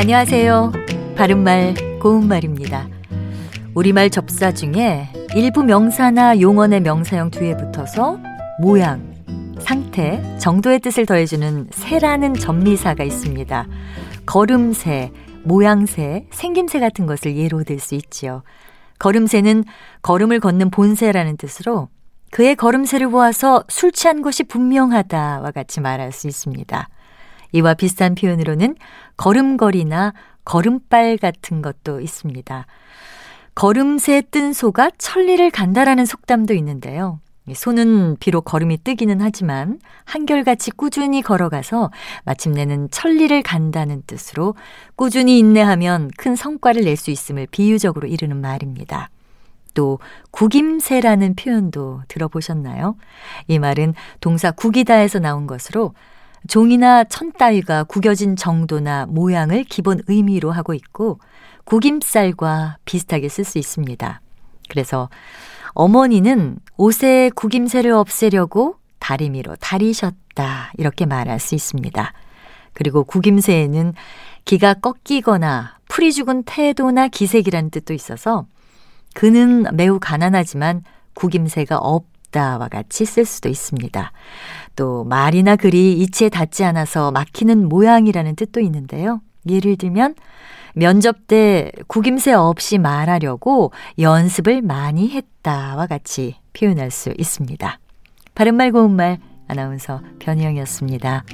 안녕하세요. 바른말, 고운말입니다. 우리말 접사 중에 일부 명사나 용언의 명사형 뒤에 붙어서 모양, 상태, 정도의 뜻을 더해주는 새라는 전미사가 있습니다. 걸음새, 모양새, 생김새 같은 것을 예로 들 수 있지요. 걸음새는 걸음을 걷는 본새라는 뜻으로 그의 걸음새를 보아서 술 취한 것이 분명하다와 같이 말할 수 있습니다. 이와 비슷한 표현으로는 걸음걸이나 걸음발 같은 것도 있습니다. 걸음새 뜬 소가 천리를 간다라는 속담도 있는데요. 소는 비록 걸음이 뜨기는 하지만 한결같이 꾸준히 걸어가서 마침내는 천리를 간다는 뜻으로 꾸준히 인내하면 큰 성과를 낼 수 있음을 비유적으로 이르는 말입니다. 또 국임새라는 표현도 들어보셨나요? 이 말은 동사 국이다에서 나온 것으로 종이나 천 따위가 구겨진 정도나 모양을 기본 의미로 하고 있고 구김살과 비슷하게 쓸 수 있습니다. 그래서 어머니는 옷에 구김새를 없애려고 다리미로 다리셨다 이렇게 말할 수 있습니다. 그리고 구김새에는 기가 꺾이거나 풀이 죽은 태도나 기색이라는 뜻도 있어서 그는 매우 가난하지만 구김새가 없다와 같이 쓸 수도 있습니다. 또 말이나 글이 이치에 닿지 않아서 막히는 모양이라는 뜻도 있는데요. 예를 들면 면접 때 구김새 없이 말하려고 연습을 많이 했다와 같이 표현할 수 있습니다. 바른말 고운말 아나운서 변희영이었습니다.